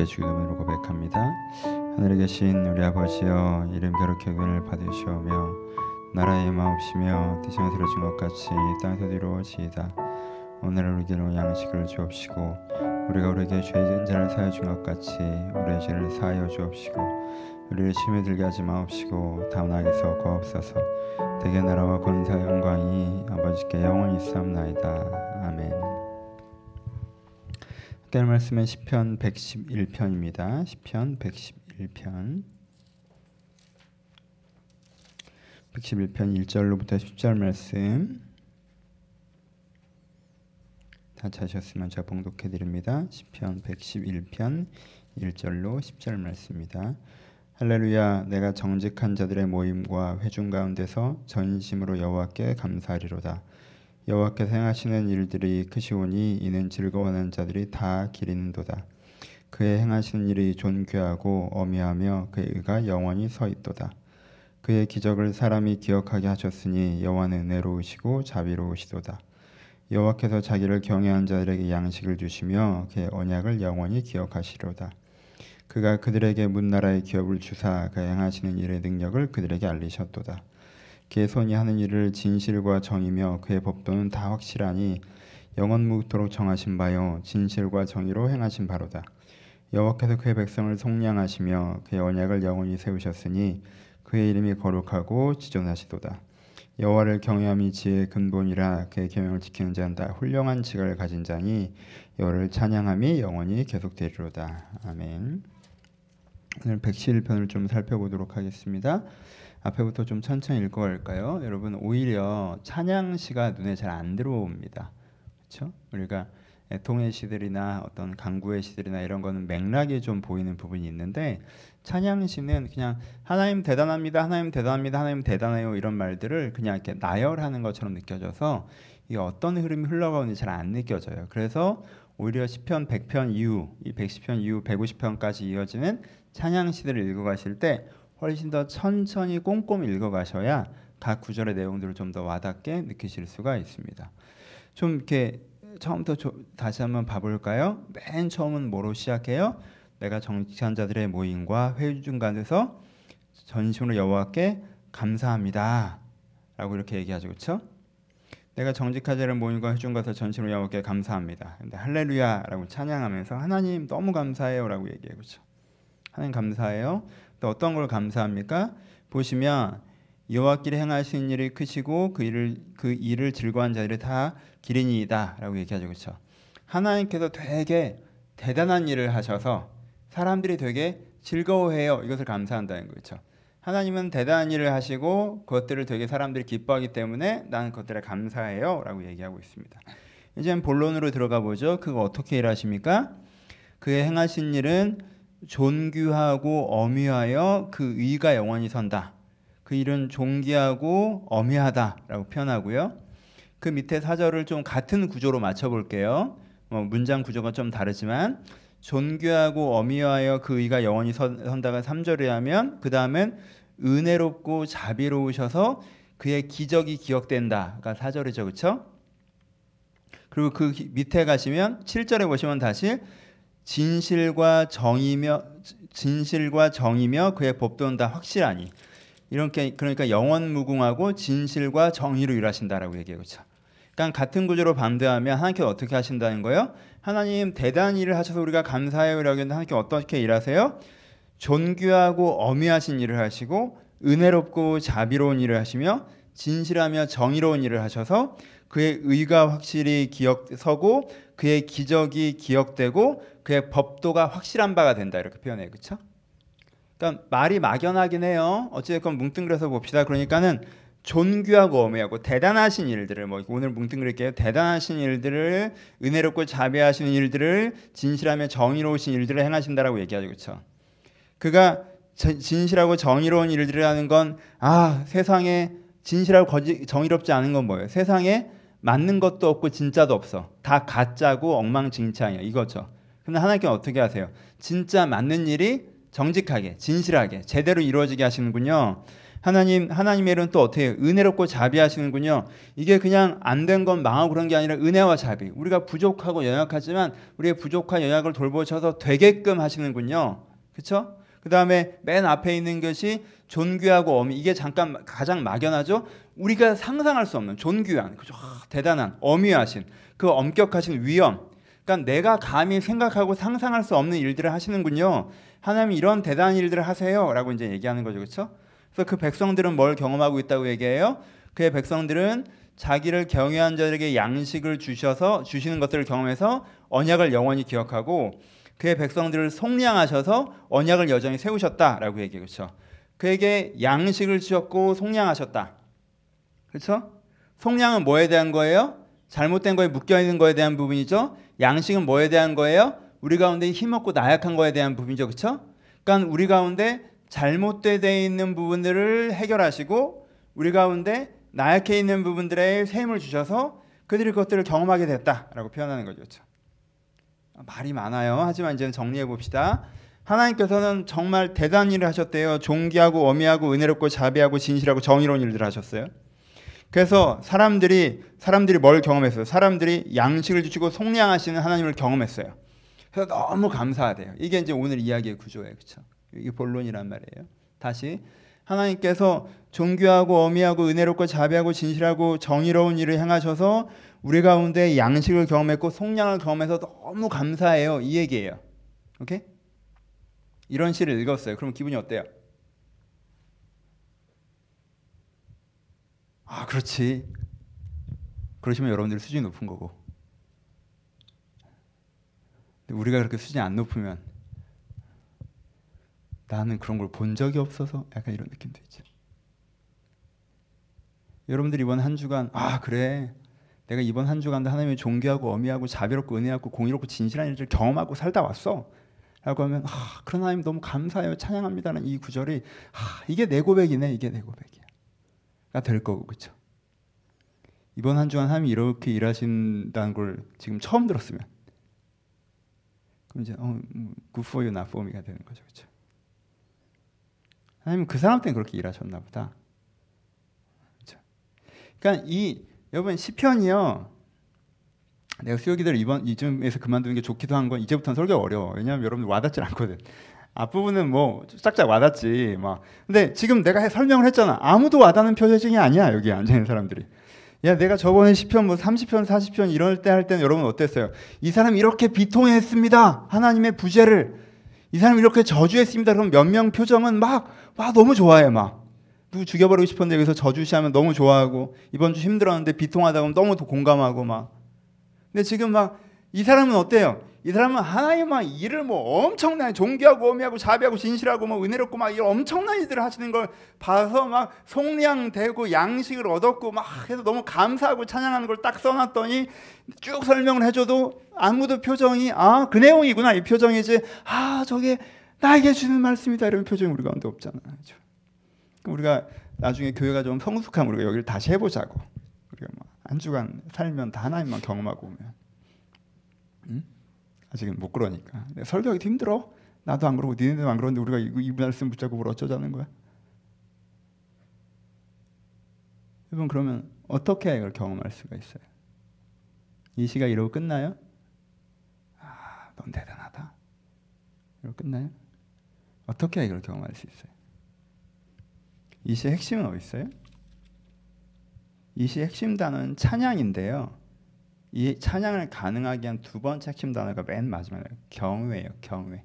함께 주기도문으로 고백합니다. 하늘에 계신 우리 아버지여 이름 거룩히 여김을 받으시오며 나라의 마옵시며 뜻이 들어진 것 같이 땅에서 이루어지이다. 오늘 우리에게 양식을 주옵시고 우리가 우리에게 죄진 자를 사여 준 것 같이 우리의 죄를 사하여 주옵시고 우리를 심에 들게 하지 마옵시고 다운 악에서 거옵소서 대개 나라와 권사 영광이 아버지께 영원히 있사옵나이다. 아멘 함께 말씀은 시편 111편입니다. 시편 111편 111편 1절로부터 10절 말씀 다 찾으셨으면 제가 봉독해 드립니다. 시편 111편 1절로 10절 말씀입니다. 할렐루야 내가 정직한 자들의 모임과 회중 가운데서 전심으로 여호와께 감사하리로다. 여호와께서 행하시는 일들이 크시오니 이는 즐거워하는 자들이 다 기리는도다. 그의 행하시는 일이 존귀하고 어미하며 그의 의가 영원히 서 있도다. 그의 기적을 사람이 기억하게 하셨으니 여호와는 은혜로우시고 자비로우시도다. 여호와께서 자기를 경외한 자들에게 양식을 주시며 그의 언약을 영원히 기억하시리로다. 그가 그들에게 문나라의 기업을 주사 그 행하시는 일의 능력을 그들에게 알리셨도다. 손이 하는 일을 진실과 정이며 그의 법도는 다 확실하니 영원 무토록 정하신 바요 진실과 정의로 행하신 바로다. 여호와께서 그의 백성을 속량하시며 그의 언약을 영원히 세우셨으니 그의 이름이 거룩하고 지존하시도다. 여호와를 경외함이 지혜의 근본이라 그의 계명을 지키는 자는 다 훌륭한 지각을 가진 자니 여호와를 찬양함이 영원히 계속되리로다. 아멘. 오늘 111편을 좀 살펴보도록 하겠습니다. 앞에부터 좀 천천히 읽어갈까요? 여러분 오히려 찬양시가 눈에 잘 안 들어옵니다. 그렇죠? 우리가 애통의 시들이나 어떤 강구의 시들이나 이런 거는 맥락이 좀 보이는 부분이 있는데 찬양시는 그냥 하나님 대단합니다, 하나님 대단합니다, 하나님 대단해요 이런 말들을 그냥 이렇게 나열하는 것처럼 느껴져서 이 어떤 흐름이 흘러가는지 잘 안 느껴져요. 그래서 오히려 시편 100편 이후, 이 110편 이후 150편까지 이어지는 찬양시들을 읽어가실 때 훨씬 더 천천히 꼼꼼히 읽어가셔야 각 구절의 내용들을 좀 더 와닿게 느끼실 수가 있습니다. 좀 이렇게 처음부터 조, 다시 한번 봐볼까요? 맨 처음은 뭐로 시작해요? 내가 정치한 자들의 모임과 회의 중간에서 전심으로 여호와께 감사합니다. 라고 이렇게 얘기하죠. 그렇죠? 내가 정직한 자를 모임과 회중 가서 전심으로 여호와께 감사합니다. 근데 할렐루야라고 찬양하면서 하나님 너무 감사해요라고 얘기해요. 그렇죠? 하나님 감사해요. 또 어떤 걸 감사합니까? 보시면 여호와께로 행하신 일이 크시고 그 일을 그 일을 즐거워한 자들이 다 기린이다라고 얘기하죠. 그렇죠? 하나님께서 되게 대단한 일을 하셔서 사람들이 되게 즐거워해요. 이것을 감사한다는 거죠. 하나님은 대단한 일을 하시고 그것들을 되게 사람들이 기뻐하기 때문에 나는 그것들에 감사해요라고 얘기하고 있습니다. 이제 본론으로 들어가 보죠. 그거 어떻게 일하십니까? 그의 행하신 일은 존귀하고 어미하여 그 의가 영원히 선다. 그 일은 존귀하고 어미하다라고 표현하고요. 그 밑에 사절을 좀 같은 구조로 맞춰볼게요. 뭐 문장 구조가 좀 다르지만 존귀하고 어미하여 그 의가 영원히 선, 다가 3절에 하면 그 다음엔 은혜롭고 자비로우셔서 그의 기적이 기억된다가 4절이죠. 그렇죠? 그리고 그 밑에 가시면 7절에 보시면 다시 진실과 정이며 진실과 정이며 그의 법도는 다 확실하니 이렇게 그러니까 영원 무궁하고 진실과 정의로 일하신다라고 얘기해요. 그렇죠? 그러니까 같은 구조로 반대하면 하나님께서 어떻게 하신다는 거예요? 하나님 대단한 일을 하셔서 우리가 감사해요라고 했는데 하나님께 어떻게 일하세요? 존귀하고 어미하신 일을 하시고 은혜롭고 자비로운 일을 하시며 진실하며 정의로운 일을 하셔서 그의 의가 확실히 기억서고 그의 기적이 기억되고 그의 법도가 확실한 바가 된다 이렇게 표현해요. 그렇죠? 그러니까 말이 막연하긴 해요. 어찌됐건 뭉뚱그려서 봅시다. 그러니까는 존귀하고 어미하고 대단하신 일들을 뭐 오늘 뭉뚱그릴게요. 대단하신 일들을 은혜롭고 자비하시는 일들을 진실하며 정의로우신 일들을 행하신다라고 얘기하죠. 그렇죠? 그가 진실하고 정의로운 일들을 하는 건 아, 세상에 진실하고 거짓 정의롭지 않은 건 뭐예요? 세상에 맞는 것도 없고 진짜도 없어. 다 가짜고 엉망진창이야. 이거죠. 근데 하나님께 어떻게 하세요? 진짜 맞는 일이 정직하게, 진실하게, 제대로 이루어지게 하시는군요. 하나님 하나님의 일은 또 어떻게 해요? 은혜롭고 자비하시는군요. 이게 그냥 안 된 건 망하고 그런 게 아니라 은혜와 자비. 우리가 부족하고 연약하지만 우리의 부족한 연약을 돌보셔서 되게끔 하시는군요. 그렇죠? 그 다음에 맨 앞에 있는 것이 존귀하고 어미 이게 잠깐 가장 막연하죠. 우리가 상상할 수 없는 존귀한 그죠? 아, 대단한 어미하신 그 엄격하신 위엄. 그러니까 내가 감히 생각하고 상상할 수 없는 일들을 하시는군요. 하나님 이런 대단한 일들을 하세요라고 이제 얘기하는 거죠. 그렇죠? 그래서 그 백성들은 뭘 경험하고 있다고 얘기해요? 그의 백성들은 자기를 경외한 자에게 양식을 주셔서 주시는 것들을 경험해서 언약을 영원히 기억하고 그의 백성들을 속량하셔서 언약을 여전히 세우셨다라고 얘기해요. 그렇죠? 그에게 양식을 주셨고 속량하셨다. 그렇죠? 속량은 뭐에 대한 거예요? 잘못된 거에 묶여 있는 거에 대한 부분이죠. 양식은 뭐에 대한 거예요? 우리 가운데 힘없고 나약한 거에 대한 부분이죠. 그렇죠? 그러니까 우리 가운데 잘못되어 있는 부분들을 해결하시고 우리 가운데 나약해 있는 부분들에 새 힘을 주셔서 그들이 그것들을 경험하게 됐다라고 표현하는 거죠. 그렇죠? 말이 많아요. 하지만 이제 정리해 봅시다. 하나님께서는 정말 대단한 일을 하셨대요. 존귀하고 어미하고 은혜롭고 자비하고 진실하고 정의로운 일들을 하셨어요. 그래서 사람들이 사람들이 뭘 경험했어요? 사람들이 양식을 주시고 속량하시는 하나님을 경험했어요. 그래서 너무 감사하대요. 이게 이제 오늘 이야기의 구조예요. 그렇죠? 이게 본론이란 말이에요. 다시 하나님께서 존귀하고 어미하고 은혜롭고 자비하고 진실하고 정의로운 일을 행하셔서 우리 가운데 양식을 경험했고 속량을 경험해서 너무 감사해요. 이 얘기예요. 오케이? 이런 시를 읽었어요. 그럼 기분이 어때요? 아, 그렇지. 그러시면 여러분들 수준이 높은 거고. 우리가 그렇게 수준이 안 높으면 나는 그런 걸 본 적이 없어서 약간 이런 느낌도 있죠. 여러분들 이번 한 주간 아 그래 내가 이번 한 주간도 하나님의 존귀하고 어미하고 자비롭고 은혜하고 공의롭고 진실한 일을 경험하고 살다 왔어. 라고 하면 아, 그런 하나님 너무 감사해요. 찬양합니다는 이 구절이 아, 이게 내 고백이네. 이게 내 고백이야. 될 거고 그렇죠. 이번 한 주간 하나님이 이렇게 일하신다는 걸 지금 처음 들었으면 그럼 이제 어, 뭐, good for you, not for me가 되는 거죠. 그렇죠. 하나님 그 사람 때문에 그렇게 일하셨나 보다. 그렇죠. 그러니까 이 여러분 시편이요. 내가 수요 기도를 이번 이쯤에서 그만두는 게 좋기도 한 건 이제부터는 설교 어려워. 왜냐하면 여러분들 와닿질 않거든. 앞부분은 뭐 짝짝 와닿지 막. 근데 지금 내가 설명을 했잖아. 아무도 와닿는 표정이 아니야 여기 앉아 있는 사람들이. 야 내가 저번에 시편 뭐 30편 40편 이럴 때 할 때는 여러분 어땠어요? 이 사람 이렇게 비통했습니다. 하나님의 부재를 이 사람 이렇게 저주했습니다. 그럼 몇 명 표정은 막 와 너무 좋아해 막. 누구 죽여버리고 싶은데 여기서 저주시하면 너무 좋아하고 이번 주 힘들었는데 비통하다 보면 너무 공감하고 막. 근데 지금 막 이 사람은 어때요? 이 사람은 하나님 막 일을 뭐 엄청나게 존귀하고 어미하고 자비하고 진실하고 뭐 은혜롭고 막 이런 엄청난 일들을 하시는 걸 봐서 막 속량되고 양식을 얻었고 막 해서 너무 감사하고 찬양하는 걸 딱 써놨더니 쭉 설명을 해줘도 아무도 표정이 아 그 내용이구나 이 표정이지 아 저게 나에게 주는 말씀이다 이런 표정이 우리 가운데 없잖아. 그렇죠? 우리가 나중에 교회가 좀 성숙하면 우리가 여기를 다시 해보자고. 우리가 뭐한 주간 살면 다 하나님만 경험하고 오면. 응? 아직은 못 그러니까. 설교하기 힘들어. 나도 안 그러고 니네도 안 그러는데 우리가 이, 이 말씀 붙잡고 뭘 어쩌자는 거야? 여러분 그러면 어떻게 이걸 경험할 수가 있어요? 이 시가 이러고 끝나요? 아, 넌 대단하다. 이러고 끝나요? 어떻게 이걸 경험할 수 있어요? 이 시의 핵심은 어디 있어요? 이 시의 핵심 단어는 찬양인데요. 이 찬양을 가능하게 한 두 번째 핵심 단어가 맨 마지막에 경외예요. 경외.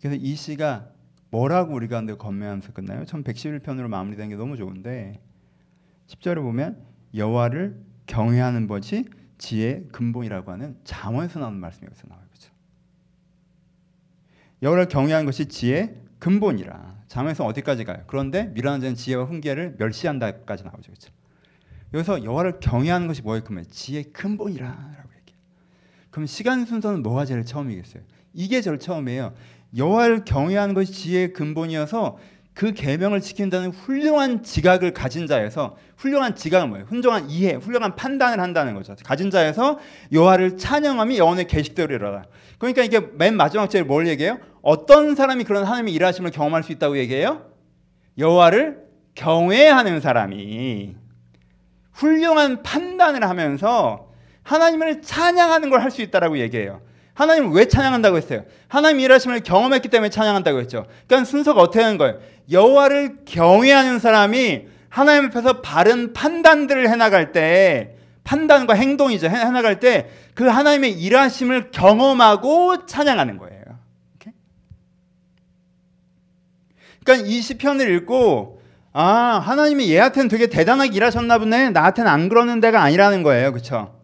그래서 이 시가 뭐라고 우리가 근데 건면하면서 끝나요? 1111편으로 마무리된 게 너무 좋은데 10절을 보면 여호와를 경외하는 것이 지혜의 근본이라고 하는 잠언에서 나오는 말씀이 여기서 나와요. 그렇죠? 여호와를 경외하는 것이 지혜의 근본이라. 잠에서 어디까지 가요? 그런데 미련한 자는 지혜와 훈계를 멸시한다까지 나오죠. 그렇죠? 여기서 여호와를 경외하는 것이 뭐예요? 그러면 지혜의 근본이라라고 얘기해요. 그럼 시간 순서는 뭐가 제일 처음이겠어요? 이게 제일 처음이에요. 여호와를 경외하는 것이 지혜의 근본이어서 그 계명을 지킨다는 훌륭한 지각을 가진 자에서 훌륭한 지각은 뭐예요? 훌륭한 이해, 훌륭한 판단을 한다는 거죠. 가진 자에서 여호와를 찬양함이 영혼의 계식대로라. 그러니까 이게 맨 마지막 절에 뭘 얘기해요? 어떤 사람이 그런 하나님의 일하심을 경험할 수 있다고 얘기해요? 여호와를 경외하는 사람이 훌륭한 판단을 하면서 하나님을 찬양하는 걸 할 수 있다라고 얘기해요. 하나님을 왜 찬양한다고 했어요? 하나님 일하심을 경험했기 때문에 찬양한다고 했죠. 그러니까 순서가 어떻게 하는 거예요? 여호와를 경외하는 사람이 하나님 앞에서 바른 판단들을 해나갈 때 판단과 행동이죠. 해나갈 때 그 하나님의 일하심을 경험하고 찬양하는 거예요. 그러니까 이 시편을 읽고 아 하나님이 얘한테는 되게 대단하게 일하셨나 보네. 나한테는 안 그러는 데가 아니라는 거예요. 그렇죠?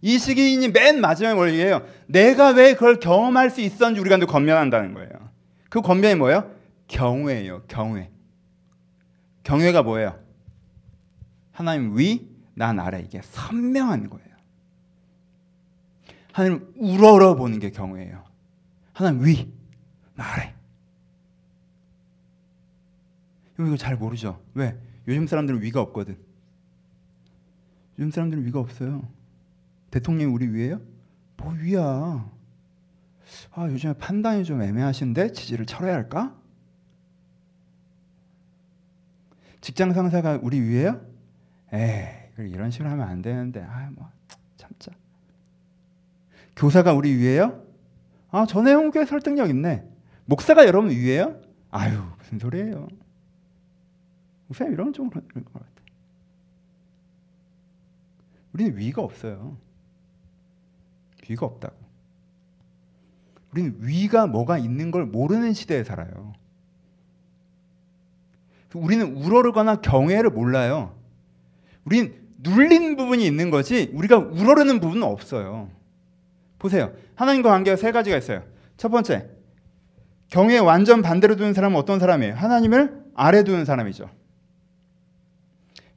이 시기인이 맨 마지막에 뭘 얘기해요? 내가 왜 그걸 경험할 수 있었는지 우리가 늘 건면한다는 거예요. 그 건면이 뭐예요? 경외예요. 경외. 경외가 뭐예요? 하나님 위, 난 아래 이게 선명한 거예요. 하나님 우러러 보는 게 경외예요. 하나님 위, 나 아래. 이거 잘 모르죠. 왜? 요즘 사람들은 위가 없거든. 요즘 사람들은 위가 없어요. 대통령이 우리 위에요? 뭐 위야? 아 요즘에 판단이 좀 애매하신데 지지를 철회야 할까? 직장 상사가 우리 위에요? 에이 이런 식으로 하면 안 되는데 아뭐 참자. 교사가 우리 위에요? 아 전혜영 꽤 설득력 있네. 목사가 여러분 위에요? 아유 무슨 소리예요? 목사 이런 좀 그런 것 같아. 우리는 위가 없어요. 위가 없다고. 우리는 위가 뭐가 있는 걸 모르는 시대에 살아요. 우리는 우러르거나 경외를 몰라요. 우린 눌린 부분이 있는 거지 우리가 우러르는 부분은 없어요. 보세요. 하나님과 관계가 세 가지가 있어요. 첫 번째, 경외 완전 반대로 두는 사람은 어떤 사람이에요? 하나님을 아래 두는 사람이죠.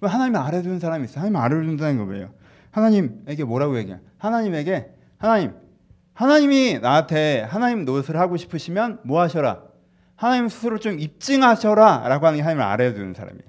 하나님을 아래 두는 사람이 있어요. 하나님 아래 두는다는 거 뭐예요? 하나님에게 뭐라고 얘기해요? 하나님에게 하나님, 하나님이 나한테 하나님 노릇을 하고 싶으시면 뭐 하셔라? 하나님 스스로 좀 입증하셔라 라고 하는 게 하나님을 아래에 두는 사람이에요.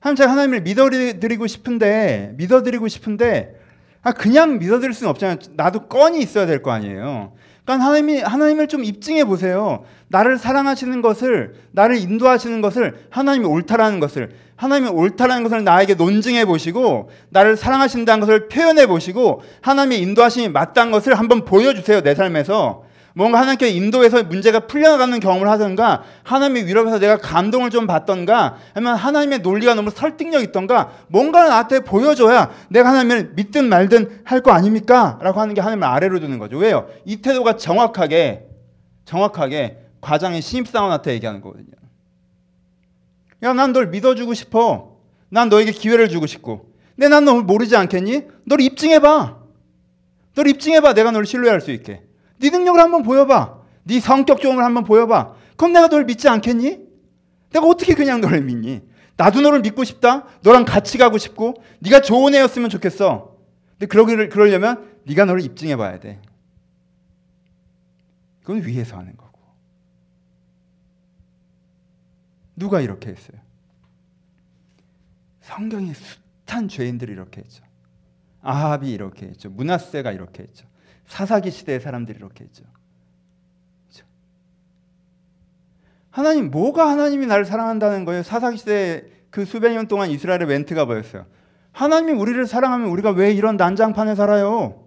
하나님 제가 하나님을 믿어드리고 싶은데 믿어드리고 싶은데 아 그냥 믿어드릴 수는 없잖아요. 나도 건이 있어야 될 거 아니에요. 그러니까 하나님이 하나님을 좀 입증해 보세요. 나를 사랑하시는 것을 나를 인도하시는 것을 하나님이 옳다라는 것을 하나님이 옳다라는 것을 나에게 논증해 보시고 나를 사랑하신다는 것을 표현해 보시고 하나님의 인도하심이 맞다는 것을 한번 보여주세요 내 삶에서 뭔가 하나님께 인도해서 문제가 풀려나가는 경험을 하든가 하나님의 위로에서 내가 감동을 좀 받던가 아니면 하나님의 논리가 너무 설득력 있던가 뭔가 나한테 보여줘야 내가 하나님을 믿든 말든 할 거 아닙니까? 라고 하는 게 하나님을 아래로 두는 거죠 왜요? 이 태도가 정확하게 정확하게 과장의 신입사원한테 얘기하는 거거든요 야, 난 널 믿어주고 싶어. 난 너에게 기회를 주고 싶고. 근데 난널 모르지 않겠니? 널 입증해봐. 널 입증해봐. 내가 널 신뢰할 수 있게. 네 능력을 한번 보여봐. 네 성격 좋음을 한번 보여봐. 그럼 내가 널 믿지 않겠니? 내가 어떻게 그냥 너를 믿니? 나도 너를 믿고 싶다. 너랑 같이 가고 싶고 네가 좋은 애였으면 좋겠어. 근데 그러기를 그러려면 네가 너를 입증해 봐야 돼. 그건 위에서 하는 거. 누가 이렇게 했어요? 성경의 숱한 죄인들이 이렇게 했죠. 아합이 이렇게 했죠. 문하세가 이렇게 했죠. 사사기 시대의 사람들이 이렇게 했죠. 그렇죠? 하나님 뭐가 하나님이 나를 사랑한다는 거예요? 사사기 시대 그 수백 년 동안 이스라엘의 멘트가 뭐였어요? 하나님이 우리를 사랑하면 우리가 왜 이런 난장판에 살아요?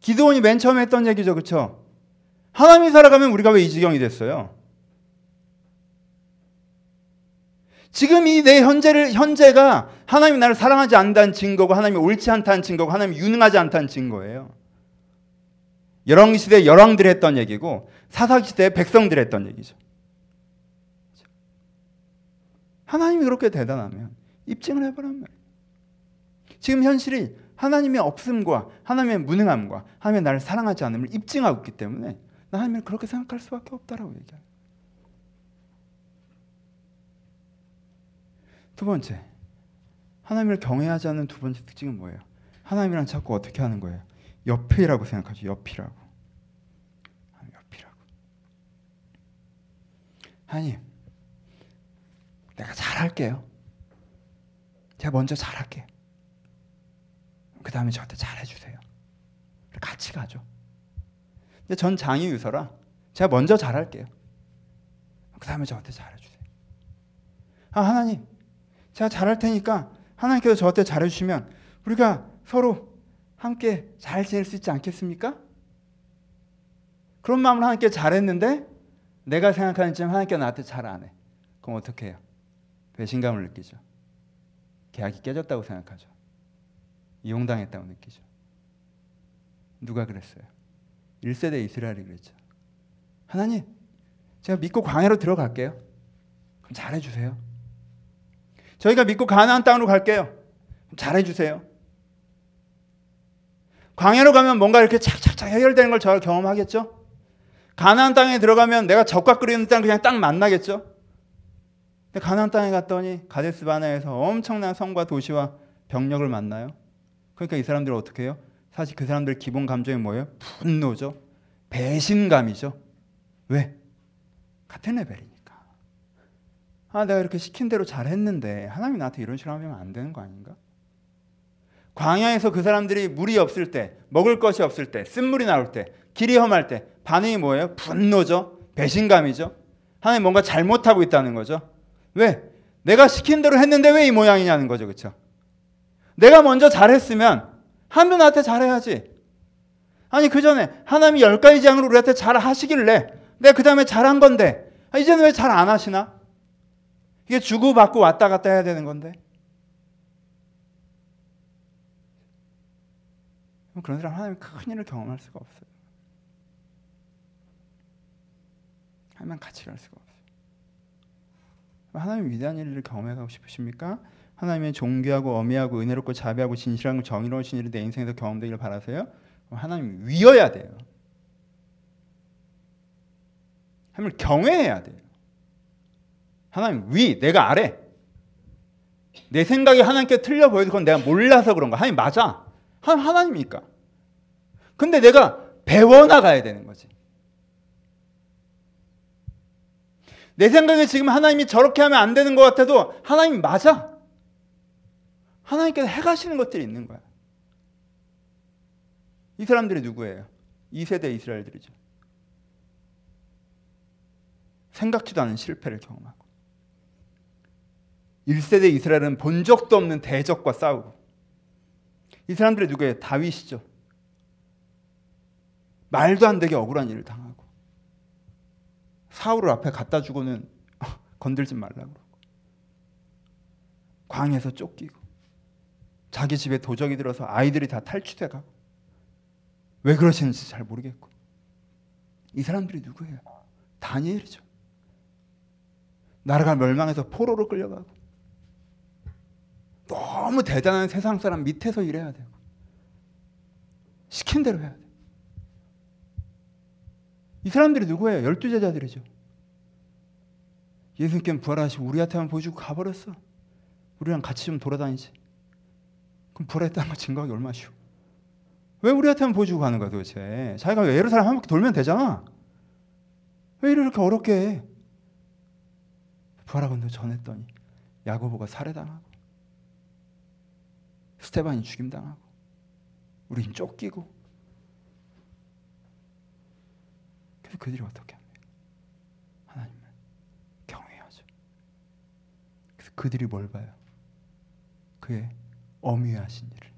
기도원이 맨 처음에 했던 얘기죠. 그렇죠? 하나님이 살아가면 우리가 왜 이 지경이 됐어요? 지금 이 내 현재를 현재가 하나님이 나를 사랑하지 않는다는 증거고 하나님이 옳지 않다는 증거고 하나님이 유능하지 않다는 증거예요. 열왕 시대 열왕들이 했던 얘기고 사사기 시대 백성들이 했던 얘기죠. 하나님이 그렇게 대단하면 입증을 말이에요. 지금 현실이 하나님의 없음과 하나님의 무능함과 하나님의 나를 사랑하지 않음을 입증하고 있기 때문에 하나님을 그렇게 생각할 수밖에 없다라고 얘기해요. 두 번째, 하나님을 경외하지 않는 두 번째 특징은 뭐예요? 하나님이랑 자꾸 어떻게 하는 거예요? 옆이라고 생각하죠. 옆이라고. 옆이라고. 하나님, 내가 잘할게요. 제가 먼저 잘할게요. 그 다음에 저한테 잘해주세요. 같이 가죠. 근데 전 장이 유서라 제가 먼저 잘할게요. 그 다음에 저한테 잘해주세요. 아 하나님, 제가 잘할 테니까 하나님께서 저한테 잘해주시면 우리가 서로 함께 잘 지낼 수 있지 않겠습니까? 그런 마음으로 하나님께 잘했는데 내가 생각하는 쯤 하나님께 나한테 잘 안 해. 그럼 어떻게 해요? 배신감을 느끼죠. 계약이 깨졌다고 생각하죠. 이용당했다고 느끼죠. 누가 그랬어요? 1세대 이스라엘이 그랬죠. 하나님, 제가 믿고 광야로 들어갈게요. 그럼 잘해주세요. 저희가 믿고 가나안 땅으로 갈게요. 잘해주세요. 광야로 가면 뭔가 이렇게 착착착 해결되는 걸 저 경험하겠죠? 가나안 땅에 들어가면 내가 적과 끓이는 땅 그냥 딱 만나겠죠? 근데 가나안 땅에 갔더니 가데스 바나에서 엄청난 성과 도시와 병력을 만나요. 그러니까 이 사람들은 어떻게 해요? 사실 그 사람들 기본 감정이 뭐예요? 분노죠. 배신감이죠. 왜? 같은 레벨이니까. 아, 내가 이렇게 시킨 대로 잘했는데 하나님이 나한테 이런 식으로 하면 안 되는 거 아닌가? 광야에서 그 사람들이 물이 없을 때, 먹을 것이 없을 때, 쓴물이 나올 때, 길이 험할 때 반응이 뭐예요? 분노죠. 배신감이죠. 하나님 뭔가 잘못하고 있다는 거죠. 왜? 내가 시킨 대로 했는데 왜 이 모양이냐는 거죠. 그렇죠? 내가 먼저 잘했으면 하나님 나한테 잘해야지. 아니 그 전에 하나님이 열 가지 장으로 우리한테 잘 하시길래 내가 그 다음에 잘한 건데 아, 이제는 왜 잘 안 하시나? 이게 주고받고 왔다 갔다 해야 되는 건데. 그런 사람 하나님 큰 일을 경험할 수가 없어요. 하나님 같이 갈 수가 없어요. 하나님 위대한 일을 경험해가고 싶으십니까? 하나님의 존귀하고 어미하고 은혜롭고 자비하고 진실하고 정의로우신 일이 내 인생에서 경험되기를 바라세요? 하나님 위여야 돼요. 하나님을 경외해야 돼요. 하나님 위, 내가 아래. 내 생각이 하나님께 틀려 보여도 그건 내가 몰라서 그런 거야. 하나님 맞아. 하나님이니까. 근데 내가 배워나가야 되는 거지. 내 생각에 지금 하나님이 저렇게 하면 안 되는 것 같아도 하나님 맞아. 하나님께서 해가시는 것들이 있는 거야. 이 사람들이 누구예요? 2세대 이스라엘들이죠. 생각지도 않은 실패를 경험하고 1세대 이스라엘은 본 적도 없는 대적과 싸우고 이 사람들이 누구예요? 다윗이죠. 말도 안 되게 억울한 일을 당하고 사울을 앞에 갖다 주고는 건들지 말라고 그러고 광에서 쫓기고 자기 집에 도적이 들어서 아이들이 다 탈취돼 가고 왜 그러시는지 잘 모르겠고 이 사람들이 누구예요? 다니엘이죠. 나라가 멸망해서 포로로 끌려가고 너무 대단한 세상 사람 밑에서 일해야 되고 시킨 대로 해야 돼. 이 사람들이 누구예요? 열두 제자들이죠. 예수님께는 부활하시고 우리한테만 보여주고 가버렸어. 우리랑 같이 좀 돌아다니지. 그럼 부활했다는 거 증거하기 얼마나 쉬워. 왜 우리한테만 보여주고 가는 거야 도대체. 자기가 예루살렘 한 바퀴 돌면 되잖아. 왜 이렇게 어렵게 해. 부활하고 전했더니 야고보가 살해당하고 스테반이 죽임당하고 우린 쫓기고 그래서 그들이 어떻게 합니까? 하나님을 경외하죠. 그래서 그들이 뭘 봐요? 그의 어미하신 일을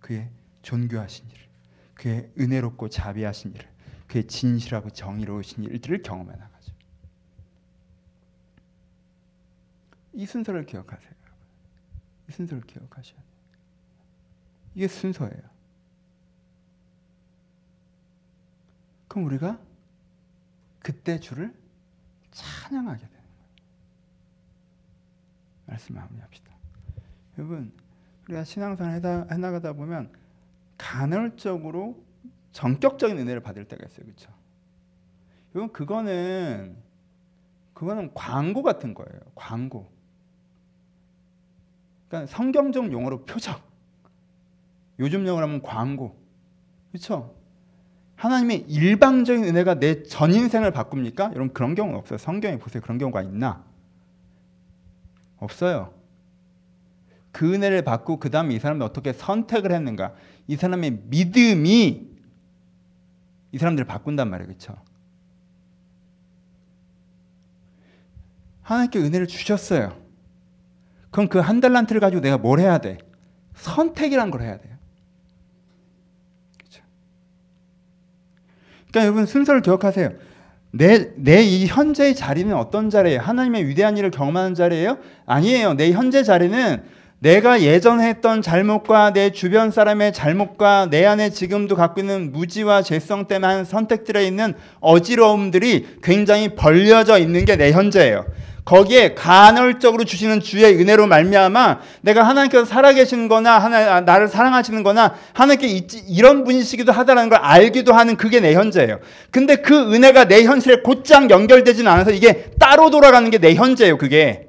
그의 존귀하신 일을 그의 은혜롭고 자비하신 일을 그의 진실하고 정의로우신 일들을 경험해 나가죠. 이 순서를 기억하세요. 이 순서를 기억하셔야 돼요. 이게 순서예요. 그럼 우리가 그때 주를 찬양하게 되는 거예요. 말씀 마무리합시다. 여러분, 우리가 신앙생활 해 나가다 보면 간헐적으로 전격적인 은혜를 받을 때가 있어요. 그렇죠? 이건 그거는 그거는 광고 같은 거예요. 광고. 그러니까 성경적 용어로 표적. 요즘 용어로 하면 광고. 그렇죠? 하나님의 일방적인 은혜가 내 전 인생을 바꿉니까? 여러분 그런 경우는 없어요. 성경에 보세요. 그런 경우가 있나? 없어요. 그 은혜를 받고 그 다음에 이 사람이 어떻게 선택을 했는가? 이 사람의 믿음이 이 사람들을 바꾼단 말이에요. 그렇죠? 하나님께 은혜를 주셨어요. 그럼 그 한 달란트를 가지고 내가 뭘 해야 돼? 선택이란 걸 해야 돼요. 그렇죠? 그러니까 여러분 순서를 기억하세요. 내 내 이 현재의 자리는 어떤 자리예요? 하나님의 위대한 일을 경험하는 자리예요? 아니에요. 내 현재 자리는 내가 예전에 했던 잘못과 내 주변 사람의 잘못과 내 안에 지금도 갖고 있는 무지와 죄성 때문에 한 선택들에 있는 어지러움들이 굉장히 벌려져 있는 게 내 현재예요. 거기에 간헐적으로 주시는 주의 은혜로 말미암아 내가 하나님께서 살아계시는 거나 하나, 나를 사랑하시는 거나 하나님께 이런 분이시기도 하다는 걸 알기도 하는 그게 내 현재예요. 근데 그 은혜가 내 현실에 곧장 연결되지는 않아서 이게 따로 돌아가는 게 내 현재예요. 그게.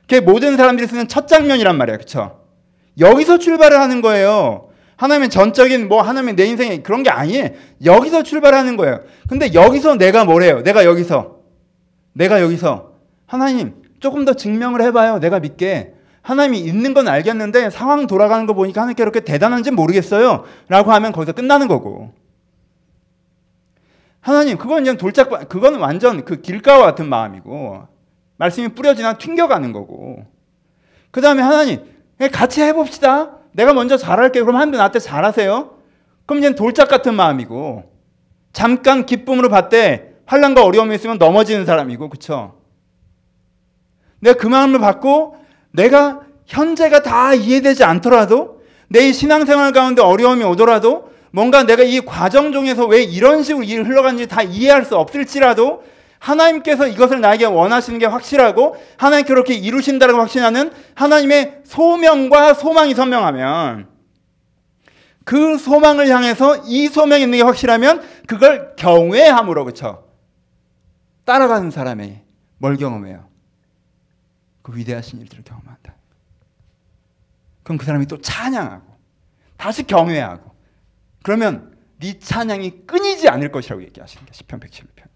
그게 모든 사람들이 쓰는 첫 장면이란 말이에요. 그쵸? 여기서 출발을 하는 거예요. 하나님의 전적인 뭐 하나님의 내 인생에 그런 게 아니에요. 여기서 출발하는 거예요. 근데 여기서 내가 뭐래요? 내가 여기서 내가 여기서 하나님 조금 더 증명을 해봐요. 내가 믿게. 하나님이 있는 건 알겠는데 상황 돌아가는 거 보니까 하나님께 그렇게 대단한지 모르겠어요. 라고 하면 거기서 끝나는 거고. 하나님, 그건 그냥 돌짝, 그건 완전 그 길가와 같은 마음이고, 말씀이 뿌려지나 튕겨가는 거고. 그 다음에 하나님, 같이 해봅시다. 내가 먼저 잘할게. 그럼 하나님 나한테 잘하세요. 그럼 이제 돌짝 같은 마음이고, 잠깐 기쁨으로 봤대 환란과 어려움이 있으면 넘어지는 사람이고, 그쵸? 내가 그 마음을 받고 내가 현재가 다 이해되지 않더라도 내 신앙생활 가운데 어려움이 오더라도 뭔가 내가 이 과정 중에서 왜 이런 식으로 일이 흘러가는지 다 이해할 수 없을지라도 하나님께서 이것을 나에게 원하시는 게 확실하고 하나님 그렇게 이루신다고 확신하는 하나님의 소명과 소망이 선명하면 그 소망을 향해서 이 소명이 있는 게 확실하면 그걸 경외함으로 그쵸 따라가는 사람이 뭘 경험해요? 그 위대하신 일들을 경험한다. 그럼 그 사람이 또 찬양하고 다시 경외하고 그러면 네 찬양이 끊이지 않을 것이라고 얘기하시는 게 시편 111편.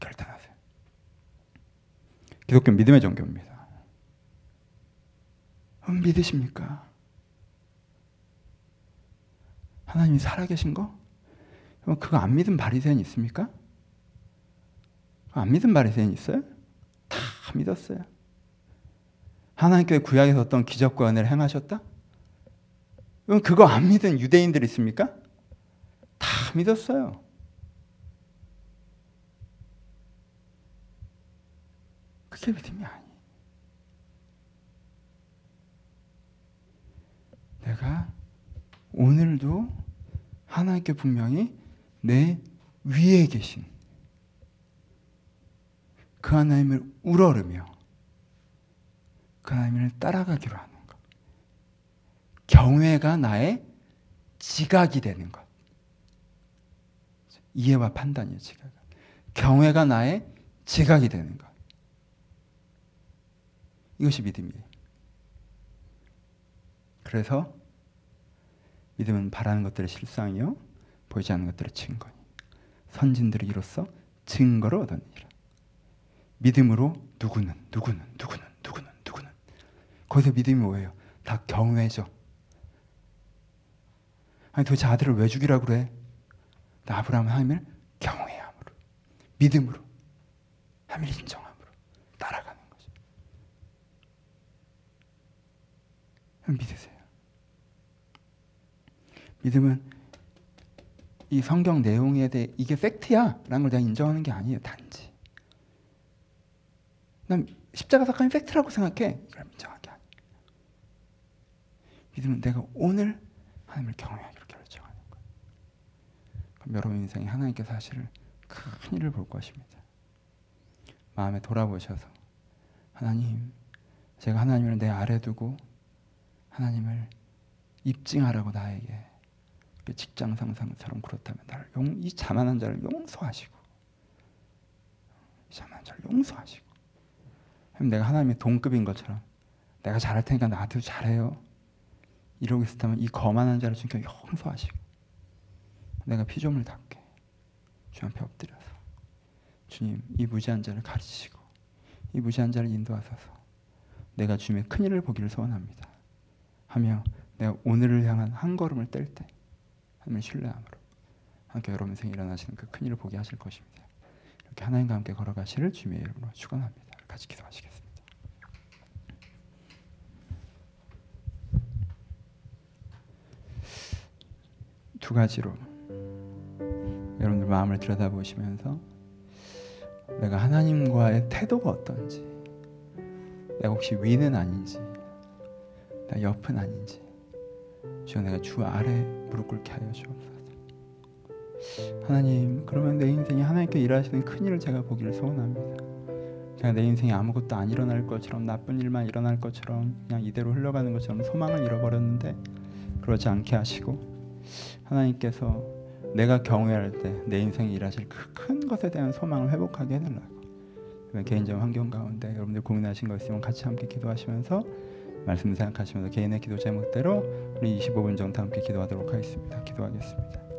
결단하세요. 기독교 믿음의 종교입니다. 믿으십니까? 하나님이 살아계신 거? 그거 안 믿은 바리새인 있습니까? 안 믿은 바리새인 있어요? 다 믿었어요. 하나님께 구약에서 어떤 기적과 은혜를 행하셨다? 그럼 그거 안 믿은 유대인들 있습니까? 다 믿었어요. 그게 믿음이 아니. 내가 오늘도 하나님께 분명히 내 위에 계신 그 하나님을 우러르며 그 하나님을 따라가기로 하는 것. 경외가 나의 지각이 되는 것. 이해와 판단이에요, 지각. 경외가 나의 지각이 되는 것. 이것이 믿음이에요. 그래서 믿음은 바라는 것들의 실상이요 보이지 않는 것들의 증거니 선진들이 이로써 증거를 얻었니라. 믿음으로 누구는 누구는 누구는 누구는 누구는 거기서 믿음이 뭐예요? 다 경외죠. 아니 도대체 아들을 왜 죽이라고 그래? 나 아브라함 하나님을 경외함으로 믿음으로 하나님을 인정함으로 따라가는 거죠. 믿으세요. 믿음은 이 성경 내용에 대해 이게 팩트야라는 걸 내가 인정하는 게 아니에요. 단지 난 십자가 사건이 팩트라고 생각해. 이걸 인정하게 아니에요. 믿음은 내가 오늘 하나님을 경외하기로 결정하는 거예요. 그럼 여러분 인생에 하나님께서 사실은 큰 일을 볼 것입니다. 마음에 돌아보셔서 하나님, 제가 하나님을 내 아래 두고 하나님을 입증하라고 나에게 직장 상사처럼 그렇다면 나를 용, 이 자만한 자를 용서하시고 자만한 자를 용서하시고 내가 하나님의 동급인 것처럼 내가 잘할 테니까 나한테도 잘해요. 이러고 있었다면 이 거만한 자를 주님께 용서하시고 내가 피조물 닦게 주 앞에 엎드려서 주님 이 무지한 자를 가르치시고 이 무지한 자를 인도하소서 내가 주님의 큰 일을 보기를 소원합니다. 하며 내가 오늘을 향한 한 걸음을 뗄 때 하나님을 신뢰함으로 함께 여러분 생에 일어나시는 그 큰 일을 보게 하실 것입니다. 그렇게 하나님과 함께 걸어가시를 주님의 이름으로 축원합니다. 같이 기도하시겠습니다. 두 가지로 여러분들 마음을 들여다보시면서 내가 하나님과의 태도가 어떤지 내가 혹시 위는 아닌지 내가 옆은 아닌지 주여 내가 주 아래 무릎 꿇게 하여 주옵소서 하나님 그러면 내 인생이 하나님께 일하시는 큰 일을 제가 보기를 소원합니다 제가 내 인생에 아무것도 안 일어날 것처럼 나쁜 일만 일어날 것처럼 그냥 이대로 흘러가는 것처럼 소망을 잃어버렸는데 그러지 않게 하시고 하나님께서 내가 경외할 때 내 인생에 일하실 그 큰 것에 대한 소망을 회복하게 해달라고 개인적 환경 가운데 여러분들 고민하신 거 있으면 같이 함께 기도하시면서 말씀 생각하시면서 개인의 기도 제목대로 우리 25분 정도 함께 기도하도록 하겠습니다. 기도하겠습니다.